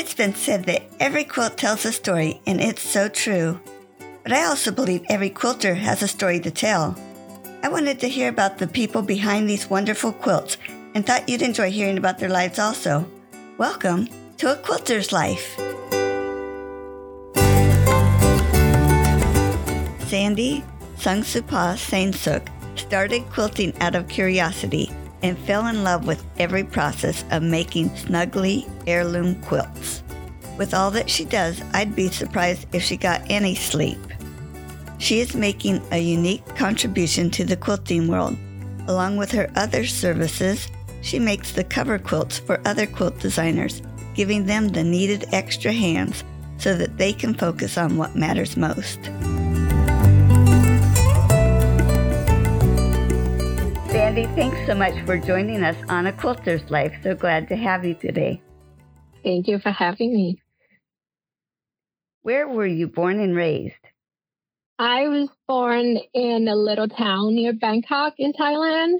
It's been said that every quilt tells a story, and it's so true. But I also believe every quilter has a story to tell. I wanted to hear about the people behind these wonderful quilts and thought you'd enjoy hearing about their lives also. Welcome to A Quilter's Life. Sandy Sungsupa Saengsuk started quilting out of curiosity and fell in love with every process of making snuggly heirloom quilts. With all that she does, I'd be surprised if she got any sleep. She is making a unique contribution to the quilting world. Along with her other services, she makes the cover quilts for other quilt designers, giving them the needed extra hands so that they can focus on what matters most. Sandy, thanks so much for joining us on A Quilter's Life. So glad to have you today. Thank you for having me. Where were you born and raised? I was born in a little town near Bangkok in Thailand.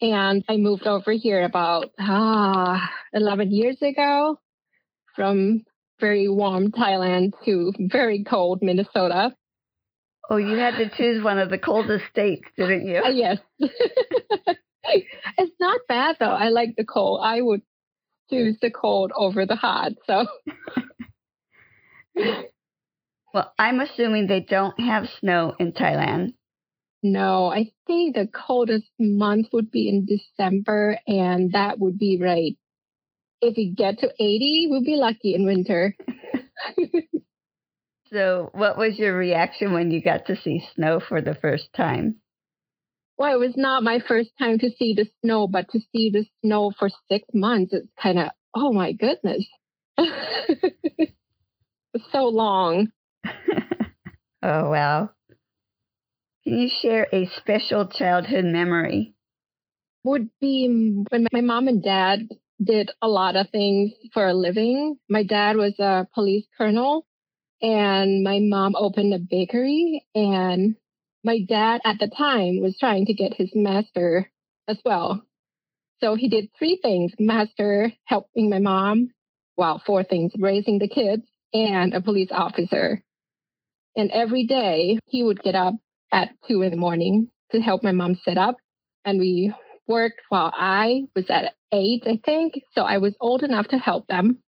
And I moved over here about ah, 11 years ago from very warm Thailand to very cold Minnesota. Oh, you had to choose one of the coldest states, didn't you? Uh, yes. it's not bad though. I like the cold. I would choose the cold over the hot. So. well, I'm assuming they don't have snow in Thailand. No, I think the coldest month would be in December, and that would be right. If we get to 80, we'll be lucky in winter. So, what was your reaction when you got to see snow for the first time? Well, it was not my first time to see the snow, but to see the snow for six months, it's kind of, oh my goodness. it's so long. oh, wow. Can you share a special childhood memory? Would be when my mom and dad did a lot of things for a living. My dad was a police colonel and my mom opened a bakery and my dad at the time was trying to get his master as well. So he did three things, master helping my mom, well, four things, raising the kids and a police officer. And every day he would get up at two in the morning to help my mom set up. And we worked while I was at eight, I think. So I was old enough to help them.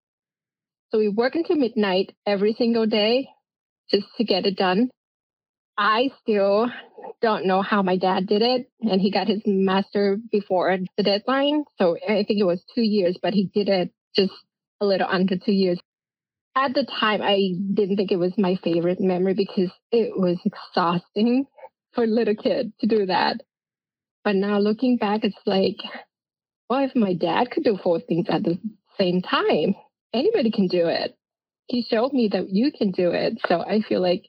So we work until midnight every single day just to get it done. I still don't know how my dad did it. And he got his master before the deadline. So I think it was two years, but he did it just a little under two years. At the time, I didn't think it was my favorite memory because it was exhausting for a little kid to do that. But now looking back, it's like, well, if my dad could do four things at the same time, anybody can do it. He showed me that you can do it. So I feel like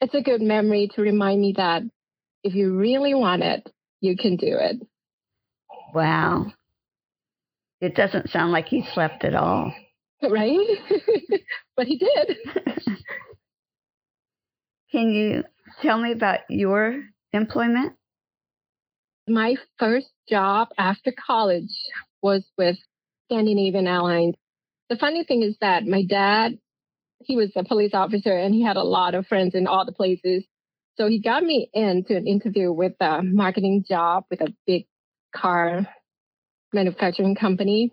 it's a good memory to remind me that if you really want it, you can do it. Wow. It doesn't sound like he slept at all. Right? but he did. can you tell me about your employment? My first job after college was with Scandinavian Airlines the funny thing is that my dad, he was a police officer and he had a lot of friends in all the places. So he got me into an interview with a marketing job with a big car manufacturing company.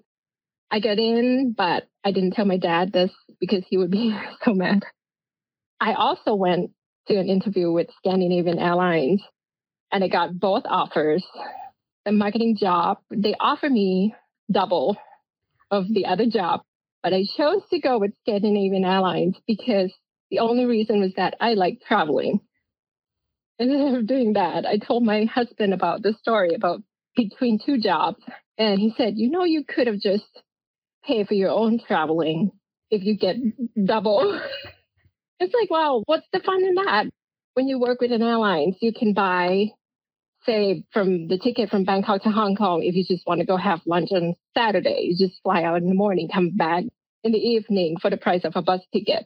I got in, but I didn't tell my dad this because he would be so mad. I also went to an interview with Scandinavian Airlines and I got both offers. The marketing job, they offered me double of the other job. But I chose to go with Scandinavian Airlines because the only reason was that I like traveling. Instead of doing that, I told my husband about the story about between two jobs. And he said, you know, you could have just paid for your own traveling if you get double. it's like, wow, what's the fun in that? When you work with an airlines, you can buy say from the ticket from Bangkok to Hong Kong, if you just want to go have lunch on Saturday, you just fly out in the morning, come back in the evening for the price of a bus ticket.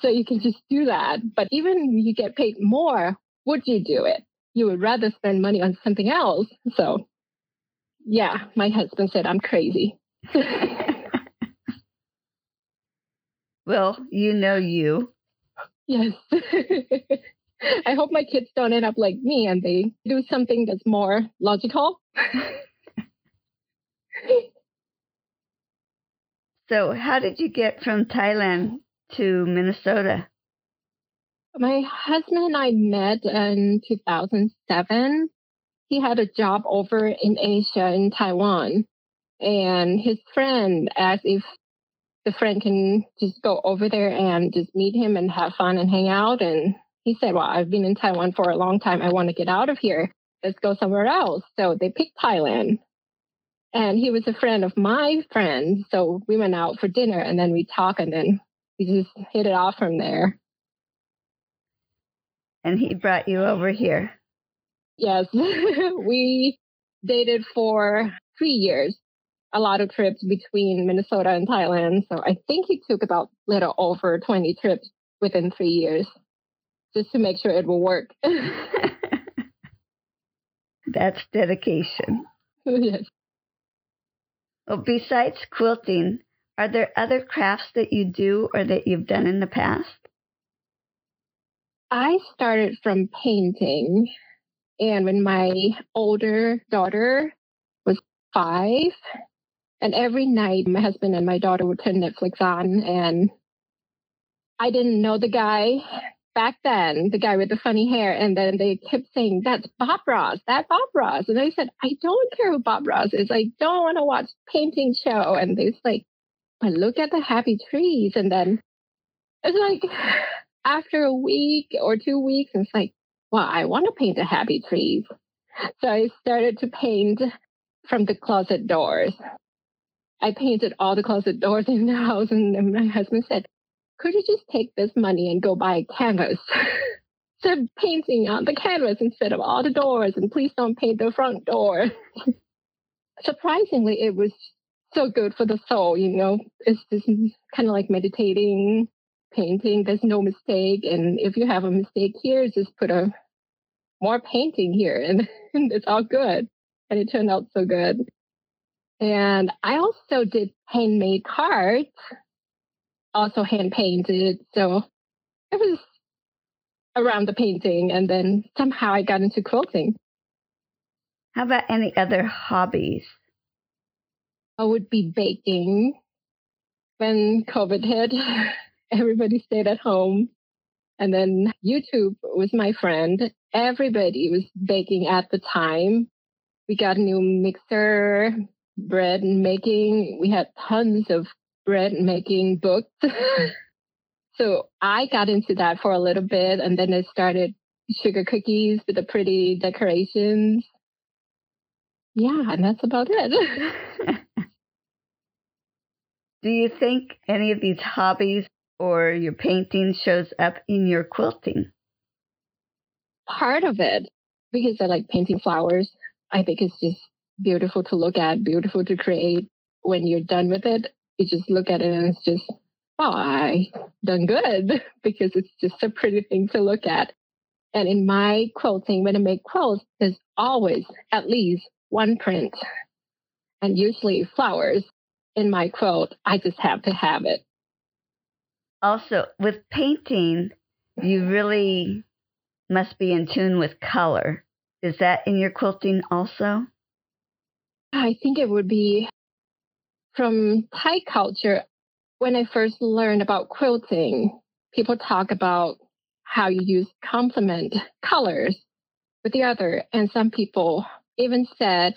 So you can just do that. But even you get paid more, would you do it? You would rather spend money on something else. So yeah, my husband said I'm crazy. Well, you know you. Yes. I hope my kids don't end up like me and they do something that's more logical. so, how did you get from Thailand to Minnesota? My husband and I met in 2007. He had a job over in Asia in Taiwan, and his friend asked if the friend can just go over there and just meet him and have fun and hang out. And he said, Well, I've been in Taiwan for a long time. I want to get out of here. Let's go somewhere else. So they picked Thailand. And he was a friend of my friend. So we went out for dinner and then we talked and then we just hit it off from there. And he brought you over here? Yes. we dated for three years a lot of trips between Minnesota and Thailand. So I think he took about little over 20 trips within three years just to make sure it will work. That's dedication. yes. Well, besides quilting, are there other crafts that you do or that you've done in the past? I started from painting. And when my older daughter was five, and every night, my husband and my daughter would turn Netflix on, and I didn't know the guy back then, the guy with the funny hair. And then they kept saying, That's Bob Ross, that's Bob Ross. And I said, I don't care who Bob Ross is. I don't want to watch painting show. And they was like, But look at the happy trees. And then it's like after a week or two weeks, it's like, Well, I want to paint the happy trees. So I started to paint from the closet doors. I painted all the closet doors in the house, and my husband said, "Could you just take this money and go buy a canvas?" Instead painting on the canvas instead of all the doors, and please don't paint the front door. Surprisingly, it was so good for the soul. You know, it's just kind of like meditating, painting. There's no mistake, and if you have a mistake here, just put a more painting here, and, and it's all good. And it turned out so good. And I also did handmade cards, also hand painted. So it was around the painting. And then somehow I got into quilting. How about any other hobbies? I would be baking. When COVID hit, everybody stayed at home. And then YouTube was my friend. Everybody was baking at the time. We got a new mixer, bread and making. We had tons of bread making books. so I got into that for a little bit and then I started sugar cookies with the pretty decorations. Yeah, and that's about it. Do you think any of these hobbies or your painting shows up in your quilting? Part of it, because I like painting flowers. I think it's just beautiful to look at, beautiful to create. When you're done with it, you just look at it and it's just, oh, I done good because it's just a pretty thing to look at. And in my quilting, when I make quilts, there's always at least one print and usually flowers in my quilt. I just have to have it. Also, with painting, you really must be in tune with color. Is that in your quilting also? I think it would be from Thai culture. When I first learned about quilting, people talk about how you use complement colors with the other. And some people even said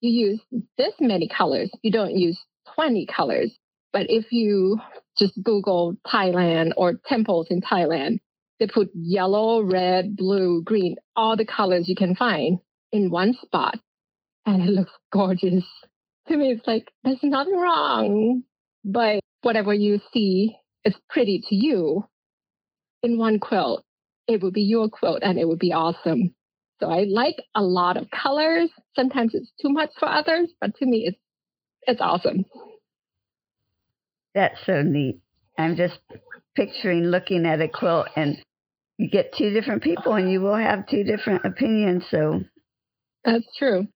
you use this many colors, you don't use 20 colors. But if you just Google Thailand or temples in Thailand, they put yellow, red, blue, green, all the colors you can find in one spot and it looks gorgeous. To me, it's like, there's nothing wrong. But whatever you see is pretty to you in one quilt, it would be your quilt and it would be awesome. So I like a lot of colors. Sometimes it's too much for others, but to me, it's it's awesome. That's so neat. I'm just picturing looking at a quilt and you get two different people and you will have two different opinions. So that's true.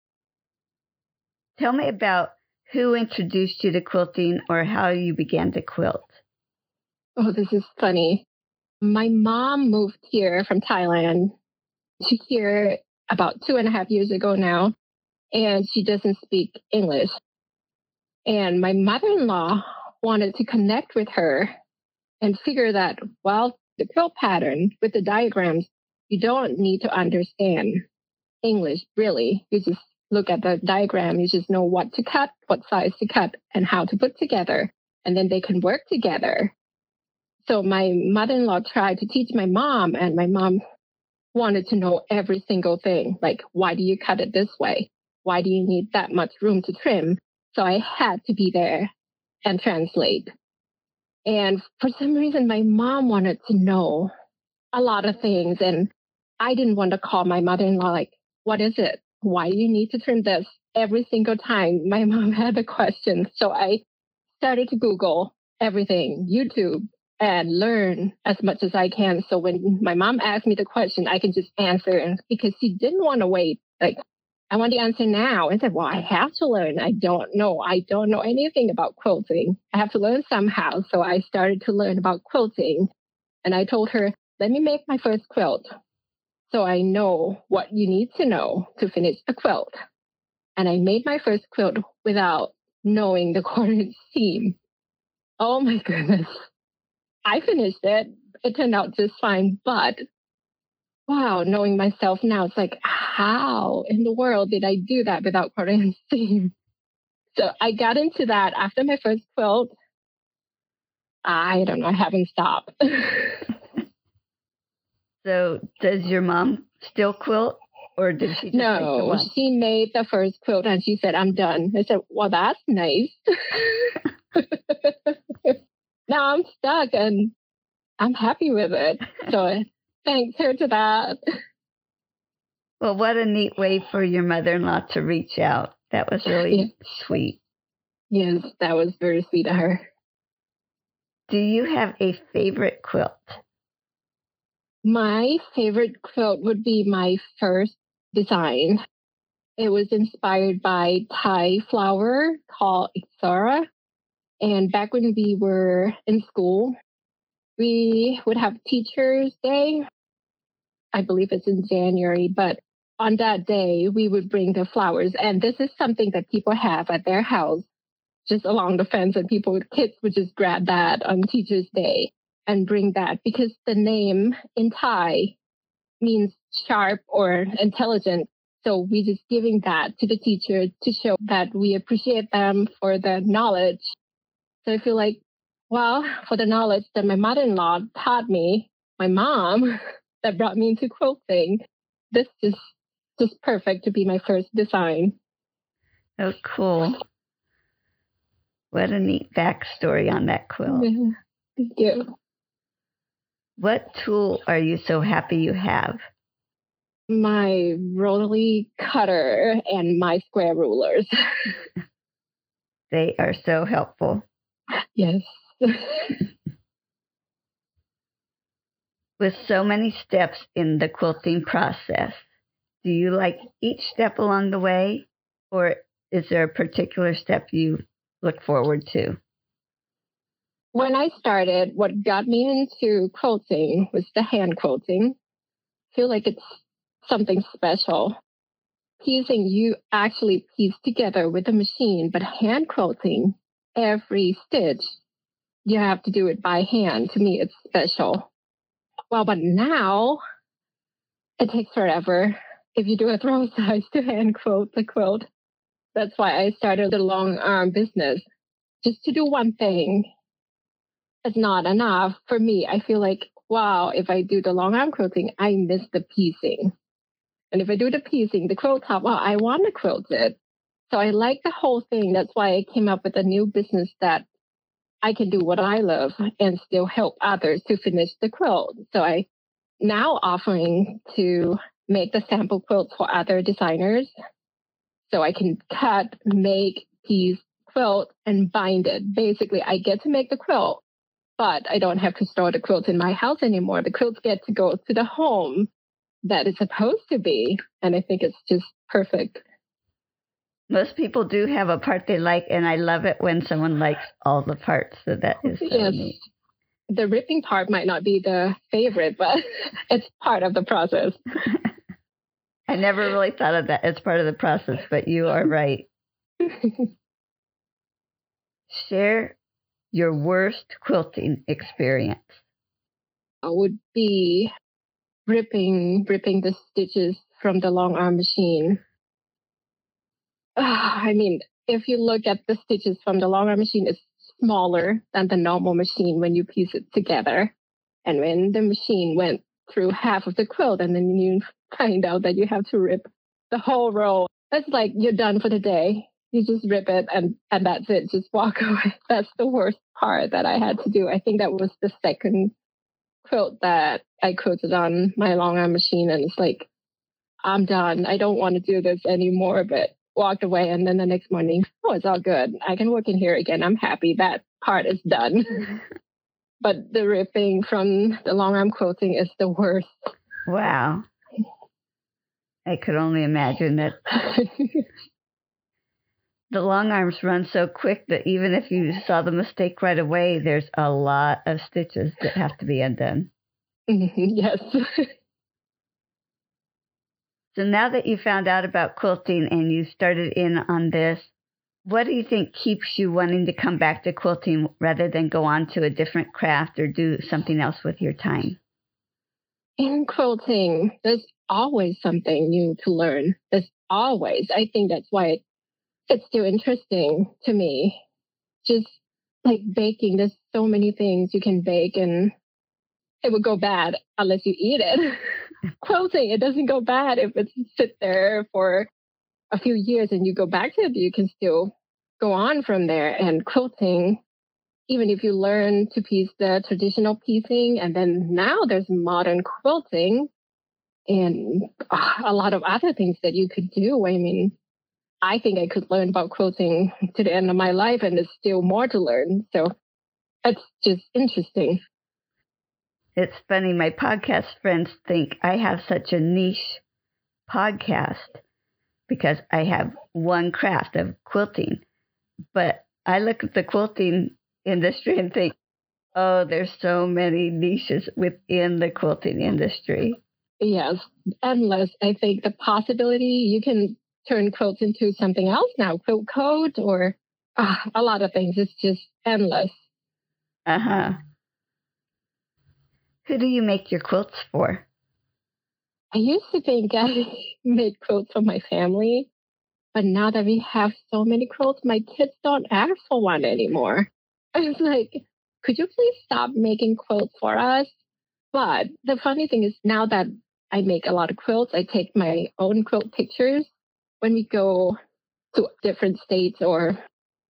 Tell me about who introduced you to quilting or how you began to quilt. Oh, this is funny. My mom moved here from Thailand to here about two and a half years ago now, and she doesn't speak English. And my mother in law wanted to connect with her and figure that, well, the quilt pattern with the diagrams, you don't need to understand English really. You just look at the diagram, you just know what to cut, what size to cut, and how to put together. And then they can work together. So my mother in law tried to teach my mom, and my mom wanted to know every single thing. Like, why do you cut it this way? Why do you need that much room to trim? So I had to be there and translate. And for some reason, my mom wanted to know a lot of things. And I didn't want to call my mother in law, like, what is it? Why do you need to turn this? Every single time my mom had a question. So I started to Google everything, YouTube, and learn as much as I can. So when my mom asked me the question, I can just answer. And because she didn't want to wait, like, I want the answer now. I said, well, I have to learn. I don't know. I don't know anything about quilting. I have to learn somehow. So I started to learn about quilting. And I told her, let me make my first quilt. So I know what you need to know to finish a quilt. And I made my first quilt without knowing the quarter seam. Oh my goodness. I finished it. It turned out just fine. But wow, knowing myself now, it's like, how in the world did I do that without quarter seam? So I got into that after my first quilt. I don't know. I haven't stopped. so does your mom still quilt? Or did she just no? She made the first quilt and she said, "I'm done." I said, "Well, that's nice." now I'm stuck and I'm happy with it. So thanks her to that. Well, what a neat way for your mother in law to reach out. That was really yeah. sweet. Yes, that was very sweet of her. Do you have a favorite quilt? My favorite quilt would be my first design. It was inspired by Thai flower called Ixora. And back when we were in school, we would have Teachers' Day. I believe it's in January, but on that day, we would bring the flowers. And this is something that people have at their house just along the fence, and people with kids would just grab that on Teachers' Day and bring that because the name in Thai means sharp or intelligent. So we're just giving that to the teacher to show that we appreciate them for the knowledge so I feel like, well, for the knowledge that my mother-in-law taught me, my mom that brought me into quilting, this is just perfect to be my first design. Oh, cool. What a neat backstory on that quilt. Thank you. What tool are you so happy you have? My rotary cutter and my square rulers. they are so helpful. Yes. With so many steps in the quilting process, do you like each step along the way, or is there a particular step you look forward to? When I started, what got me into quilting was the hand quilting. I feel like it's something special. Piecing, you actually piece together with a machine, but hand quilting, every stitch, you have to do it by hand. To me, it's special. Well, but now it takes forever if you do a throw size to hand quilt the quilt. That's why I started the long arm business. Just to do one thing is not enough for me. I feel like, wow, if I do the long arm quilting, I miss the piecing. And if I do the piecing, the quilt top, well, I want to quilt it. So I like the whole thing. That's why I came up with a new business that I can do what I love and still help others to finish the quilt. So I now offering to make the sample quilts for other designers. So I can cut, make, piece, quilt, and bind it. Basically, I get to make the quilt, but I don't have to store the quilts in my house anymore. The quilts get to go to the home that it's supposed to be. And I think it's just perfect most people do have a part they like, and I love it when someone likes all the parts. So that is so yes. neat. the ripping part might not be the favorite, but it's part of the process. I never really thought of that as part of the process, but you are right. Share your worst quilting experience. I would be ripping ripping the stitches from the long arm machine. Uh, I mean, if you look at the stitches from the long arm machine, it's smaller than the normal machine when you piece it together. And when the machine went through half of the quilt and then you find out that you have to rip the whole row, it's like you're done for the day. You just rip it and, and that's it. Just walk away. That's the worst part that I had to do. I think that was the second quilt that I quilted on my long arm machine. And it's like, I'm done. I don't want to do this anymore. But walked away. And then the next morning, oh, it's all good. I can work in here again. I'm happy. That part is done. but the ripping from the long arm quilting is the worst. Wow. I could only imagine that the long arms run so quick that even if you saw the mistake right away, there's a lot of stitches that have to be undone. yes. So now that you found out about quilting and you started in on this, what do you think keeps you wanting to come back to quilting rather than go on to a different craft or do something else with your time? In quilting, there's always something new to learn. There's always. I think that's why it's still interesting to me. Just like baking, there's so many things you can bake and it would go bad unless you eat it. quilting, it doesn't go bad if it sit there for a few years and you go back to it, you can still go on from there. And quilting, even if you learn to piece the traditional piecing, and then now there's modern quilting and uh, a lot of other things that you could do. I mean, I think I could learn about quilting to the end of my life, and there's still more to learn. So it's just interesting. It's funny, my podcast friends think I have such a niche podcast because I have one craft of quilting. But I look at the quilting industry and think, oh, there's so many niches within the quilting industry. Yes, endless. I think the possibility you can turn quilts into something else now, quilt code or uh, a lot of things. It's just endless. Uh huh. Who do you make your quilts for? I used to think I made quilts for my family, but now that we have so many quilts, my kids don't ask for one anymore. I was like, could you please stop making quilts for us? But the funny thing is now that I make a lot of quilts, I take my own quilt pictures. When we go to different states or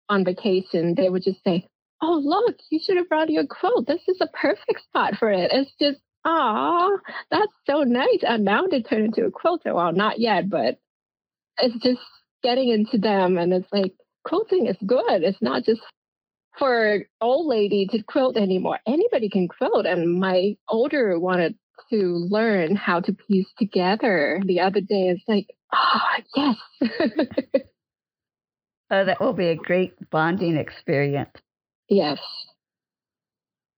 on vacation, they would just say, oh, look, you should have brought your quilt. This is a perfect spot for it. It's just, ah, that's so nice. And now they turn into a quilter. Well, not yet, but it's just getting into them. And it's like, quilting is good. It's not just for old lady to quilt anymore. Anybody can quilt. And my older wanted to learn how to piece together the other day. It's like, oh, yes. oh, that will be a great bonding experience. Yes.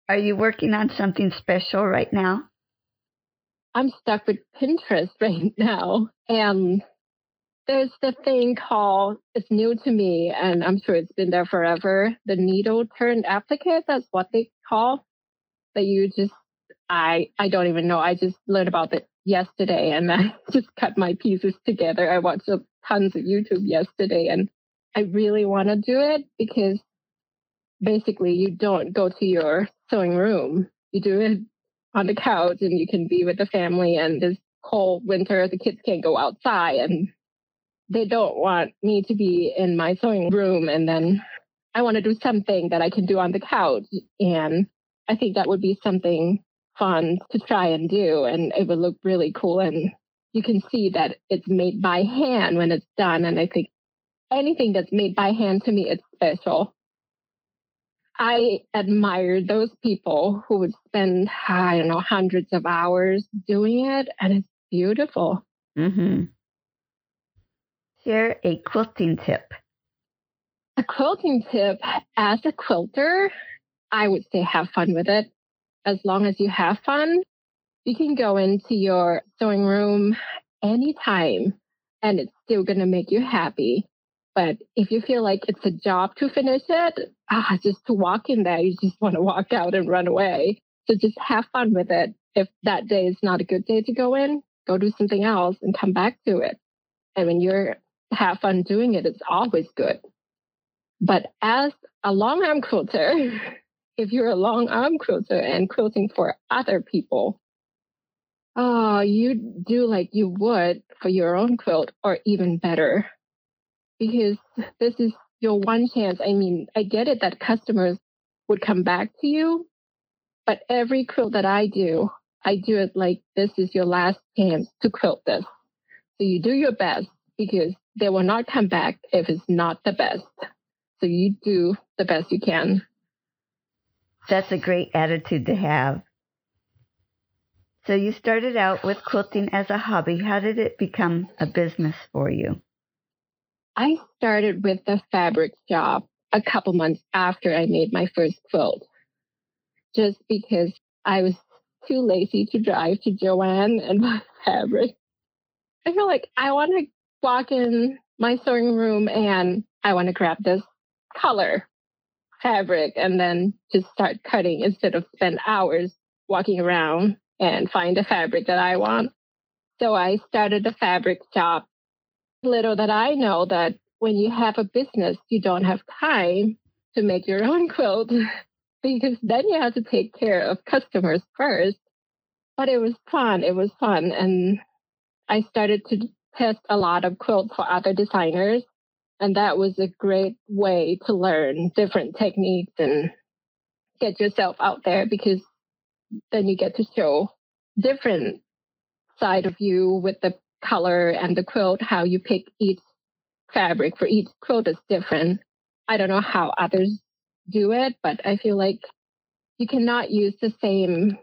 Are you working on something special right now? I'm stuck with Pinterest right now. And there's the thing called, it's new to me, and I'm sure it's been there forever. The needle turn applique, that's what they call. That you just, I, I don't even know. I just learned about it yesterday and I just cut my pieces together. I watched tons of YouTube yesterday and I really want to do it because basically you don't go to your sewing room. You do it on the couch and you can be with the family and this cold winter the kids can't go outside and they don't want me to be in my sewing room and then I want to do something that I can do on the couch and I think that would be something fun to try and do and it would look really cool and you can see that it's made by hand when it's done and I think anything that's made by hand to me it's special I admire those people who would spend, I don't know, hundreds of hours doing it, and it's beautiful. Mm-hmm. Share a quilting tip. A quilting tip as a quilter, I would say have fun with it. As long as you have fun, you can go into your sewing room anytime and it's still going to make you happy. But if you feel like it's a job to finish it, ah, just to walk in there, you just want to walk out and run away. So just have fun with it. If that day is not a good day to go in, go do something else and come back to it. And when you're have fun doing it, it's always good. But as a long arm quilter, if you're a long arm quilter and quilting for other people, oh, you do like you would for your own quilt or even better. Because this is your one chance. I mean, I get it that customers would come back to you, but every quilt that I do, I do it like this is your last chance to quilt this. So you do your best because they will not come back if it's not the best. So you do the best you can. That's a great attitude to have. So you started out with quilting as a hobby. How did it become a business for you? I started with the fabric job a couple months after I made my first quilt, just because I was too lazy to drive to Joann and buy fabric. I feel like I want to walk in my sewing room and I want to grab this color fabric and then just start cutting instead of spend hours walking around and find a fabric that I want. So I started a fabric shop. Little that I know that when you have a business, you don't have time to make your own quilt because then you have to take care of customers first. But it was fun. It was fun. And I started to test a lot of quilts for other designers. And that was a great way to learn different techniques and get yourself out there because then you get to show different side of you with the color and the quilt, how you pick each fabric for each quilt is different. I don't know how others do it, but I feel like you cannot use the same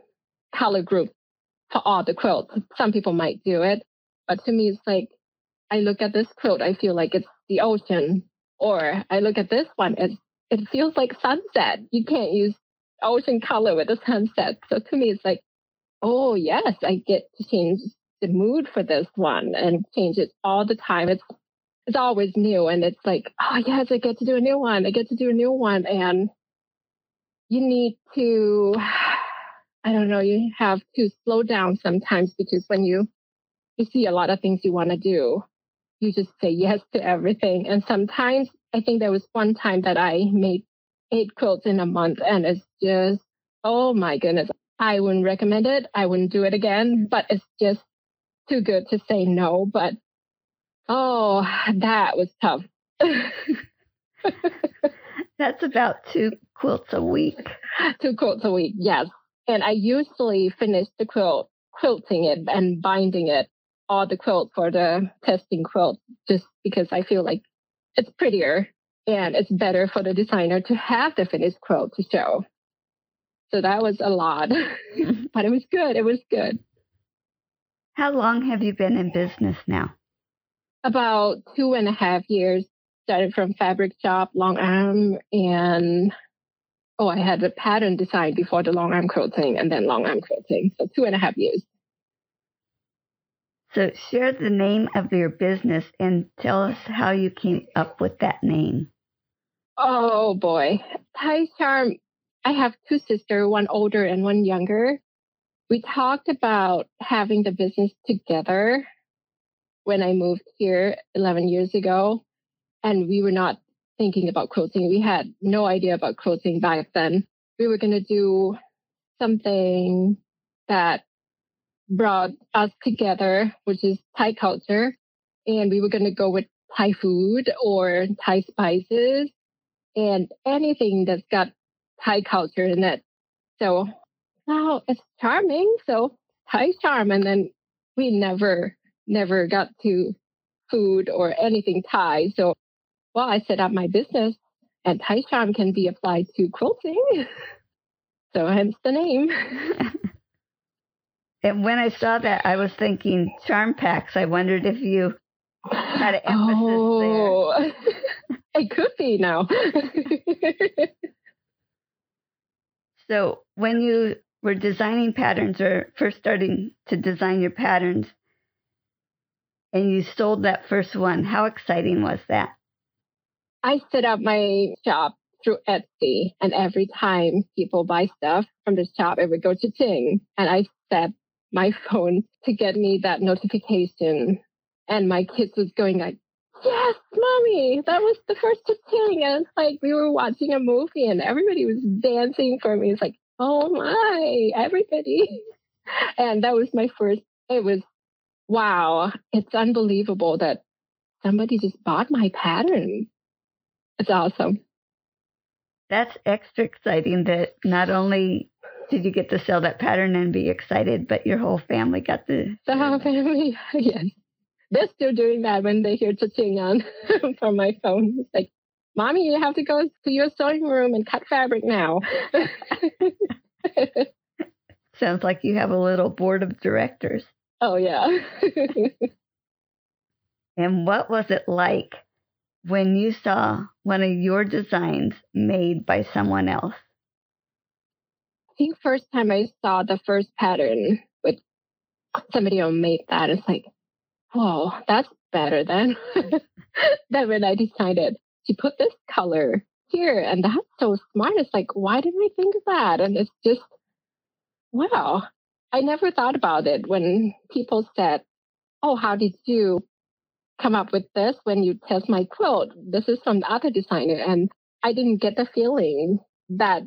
color group for all the quilts. Some people might do it, but to me, it's like I look at this quilt, I feel like it's the ocean, or I look at this one, it's, it feels like sunset. You can't use ocean color with the sunset. So to me, it's like, oh yes, I get to change the mood for this one and change it all the time. It's it's always new, and it's like, oh yes, I get to do a new one. I get to do a new one, and you need to, I don't know, you have to slow down sometimes because when you you see a lot of things you want to do, you just say yes to everything. And sometimes I think there was one time that I made eight quilts in a month and it's just, oh my goodness. I wouldn't recommend it. I wouldn't do it again, but it's just too good to say no. But oh, that was tough. That's about two quilts a week. Two quilts a week, yes. And I usually finish the quilt, quilting it and binding it all the quilt for the testing quilt just because I feel like it's prettier and it's better for the designer to have the finished quilt to show. So that was a lot, but it was good. It was good. How long have you been in business now? About two and a half years. Started from fabric shop, long arm, and oh, I had a pattern design before the long arm quilting and then long arm quilting. So two and a half years. So share the name of your business and tell us how you came up with that name. Oh boy. Thai Charm. I have two sisters, one older and one younger. We talked about having the business together when I moved here 11 years ago. And we were not thinking about quilting. We had no idea about quilting back then. We were going to do something that brought us together, which is Thai culture. And we were going to go with Thai food or Thai spices and anything that's got Thai culture in it. So, wow, it's charming. So, Thai charm. And then we never, never got to food or anything Thai. So, well, I set up my business and Thai charm can be applied to quilting. so, hence the name. And when I saw that, I was thinking charm packs. I wondered if you had an emphasis oh, there. it could be now. so when you were designing patterns or first starting to design your patterns and you sold that first one, how exciting was that? I set up my shop through Etsy, and every time people buy stuff from the shop, it would go to Ting, and I set my phone to get me that notification. And my kids was going like, yes, mommy, that was the first it's like we were watching a movie and everybody was dancing for me. It's like, oh my, everybody. And that was my first, it was, wow, it's unbelievable that somebody just bought my pattern. It's awesome. That's extra exciting that not only did you get to sell that pattern and be excited, but your whole family got to. The whole family, yes. They're still doing that when they hear touching on from my phone. It's like, Mommy, you have to go to your sewing room and cut fabric now. Sounds like you have a little board of directors. Oh, yeah. and what was it like when you saw one of your designs made by someone else? I think first time I saw the first pattern with somebody who made that, it's like, whoa, that's better than than when I decided to put this color here, and that's so smart. It's like, why didn't I think of that? And it's just, wow. I never thought about it when people said, "Oh, how did you come up with this when you test my quilt. This is from the other designer. And I didn't get the feeling that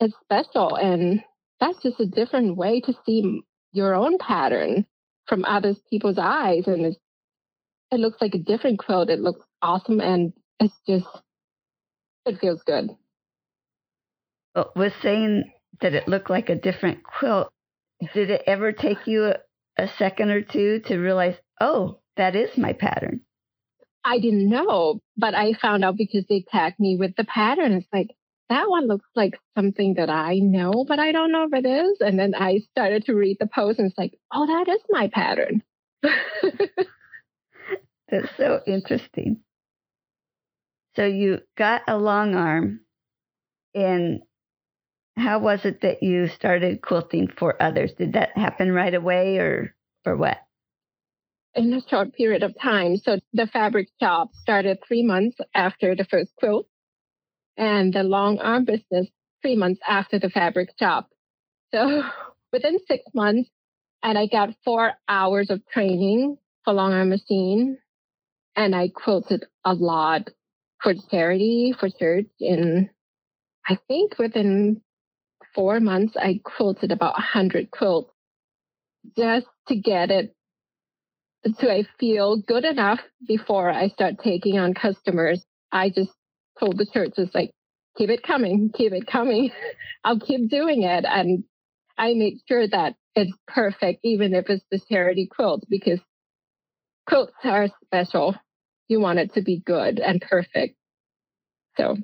it's special. And that's just a different way to see your own pattern from other people's eyes. And it looks like a different quilt. It looks awesome. And it's just, it feels good. Well, with saying that it looked like a different quilt, did it ever take you a, a second or two to realize, oh, that is my pattern. I didn't know, but I found out because they tagged me with the pattern. It's like, that one looks like something that I know, but I don't know if it is. And then I started to read the post and it's like, oh, that is my pattern. That's so interesting. So you got a long arm and how was it that you started quilting for others? Did that happen right away or or what? in a short period of time. So the fabric shop started three months after the first quilt and the long arm business three months after the fabric shop. So within six months, and I got four hours of training for long arm machine and I quilted a lot for charity, for church. And I think within four months, I quilted about 100 quilts just to get it so I feel good enough before I start taking on customers. I just told the church, is like, keep it coming, keep it coming. I'll keep doing it. And I make sure that it's perfect, even if it's the charity quilt, because quilts are special. You want it to be good and perfect. So.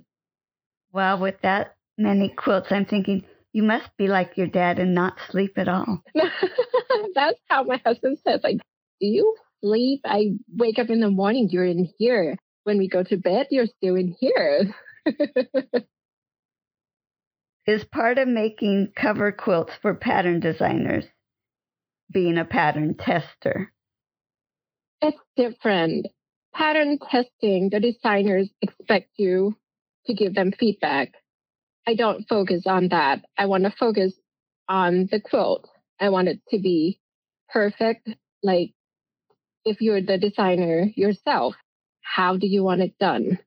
Well, with that many quilts, I'm thinking you must be like your dad and not sleep at all. That's how my husband says, like, do you sleep? I wake up in the morning, you're in here. When we go to bed, you're still in here. Is part of making cover quilts for pattern designers being a pattern tester? It's different. Pattern testing, the designers expect you to give them feedback. I don't focus on that. I want to focus on the quilt. I want it to be perfect, like if you're the designer yourself, how do you want it done?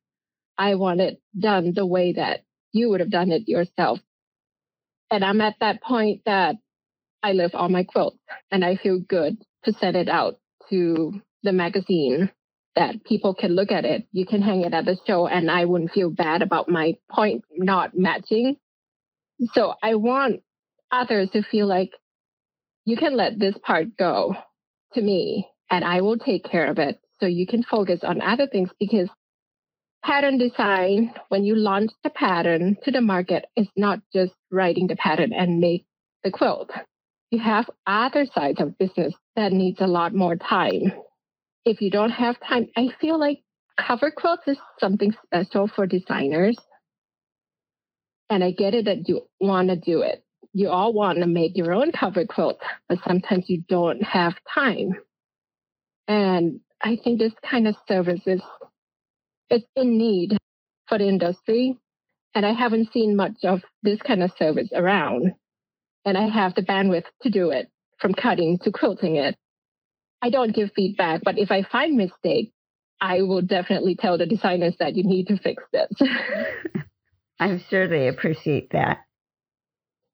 I want it done the way that you would have done it yourself. And I'm at that point that I live on my quilt and I feel good to send it out to the magazine that people can look at it. You can hang it at the show and I wouldn't feel bad about my point not matching. So I want others to feel like you can let this part go to me and I will take care of it. So you can focus on other things because pattern design, when you launch the pattern to the market, is not just writing the pattern and make the quilt. You have other sides of business that needs a lot more time. If you don't have time, I feel like cover quilts is something special for designers. And I get it that you want to do it, you all want to make your own cover quilt, but sometimes you don't have time. And I think this kind of service is, is in need for the industry. And I haven't seen much of this kind of service around. And I have the bandwidth to do it from cutting to quilting it. I don't give feedback, but if I find mistakes, I will definitely tell the designers that you need to fix this. I'm sure they appreciate that.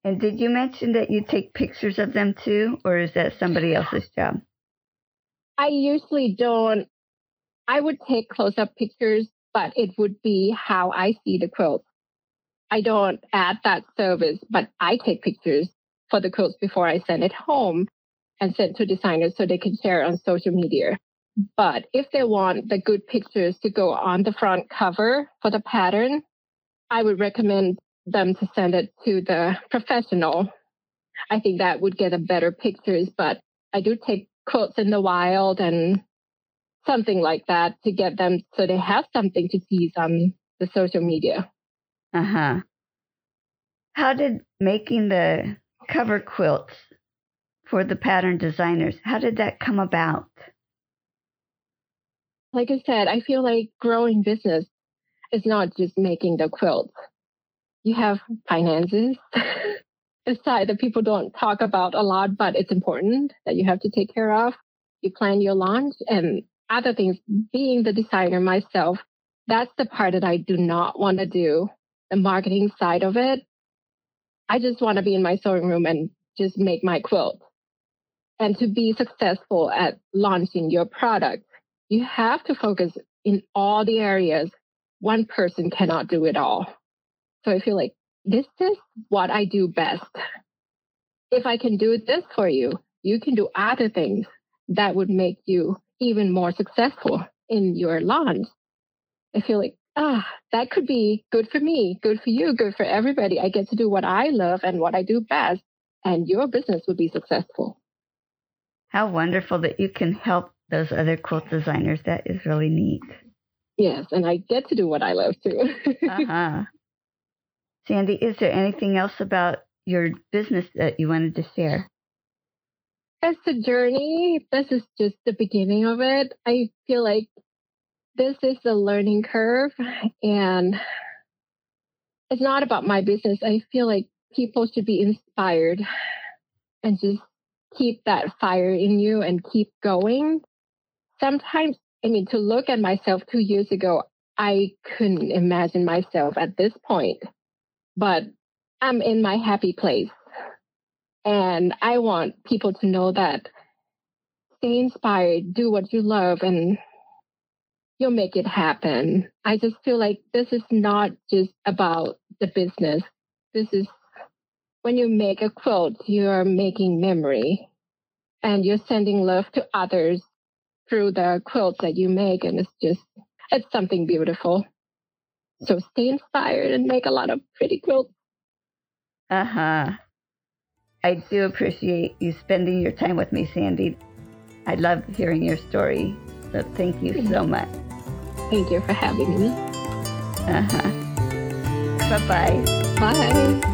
And did you mention that you take pictures of them too, or is that somebody else's job? I usually don't. I would take close up pictures, but it would be how I see the quilt. I don't add that service, but I take pictures for the quilts before I send it home and send to designers so they can share on social media. But if they want the good pictures to go on the front cover for the pattern, I would recommend them to send it to the professional. I think that would get a better pictures, but I do take quotes in the wild and something like that to get them so they have something to tease on the social media. Uh huh. How did making the cover quilts for the pattern designers, how did that come about? Like I said, I feel like growing business is not just making the quilts. You have finances aside that people don't talk about a lot, but it's important that you have to take care of. You plan your launch and other things. Being the designer myself, that's the part that I do not want to do. The marketing side of it. I just want to be in my sewing room and just make my quilt. And to be successful at launching your product, you have to focus in all the areas. One person cannot do it all. So I feel like this is what I do best. If I can do this for you, you can do other things that would make you even more successful in your launch. I feel like, ah, that could be good for me, good for you, good for everybody. I get to do what I love and what I do best, and your business would be successful. How wonderful that you can help those other quilt designers. That is really neat. Yes, and I get to do what I love too. uh-huh. Sandy, is there anything else about your business that you wanted to share? As a journey, this is just the beginning of it. I feel like this is a learning curve and it's not about my business. I feel like people should be inspired and just keep that fire in you and keep going. Sometimes, I mean, to look at myself two years ago, I couldn't imagine myself at this point but I'm in my happy place. And I want people to know that stay inspired, do what you love, and you'll make it happen. I just feel like this is not just about the business. This is when you make a quilt, you're making memory and you're sending love to others through the quilts that you make. And it's just, it's something beautiful. So stay inspired and make a lot of pretty quilts. Uh huh. I do appreciate you spending your time with me, Sandy. I love hearing your story. So thank you so much. Thank you for having me. Uh huh. Bye-bye. Bye.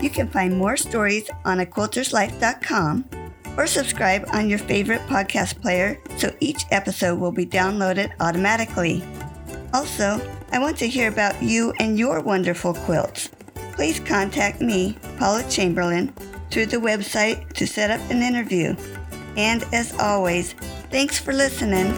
You can find more stories on aquilterslife.com or subscribe on your favorite podcast player so each episode will be downloaded automatically. Also, I want to hear about you and your wonderful quilts. Please contact me, Paula Chamberlain, through the website to set up an interview. And as always, thanks for listening.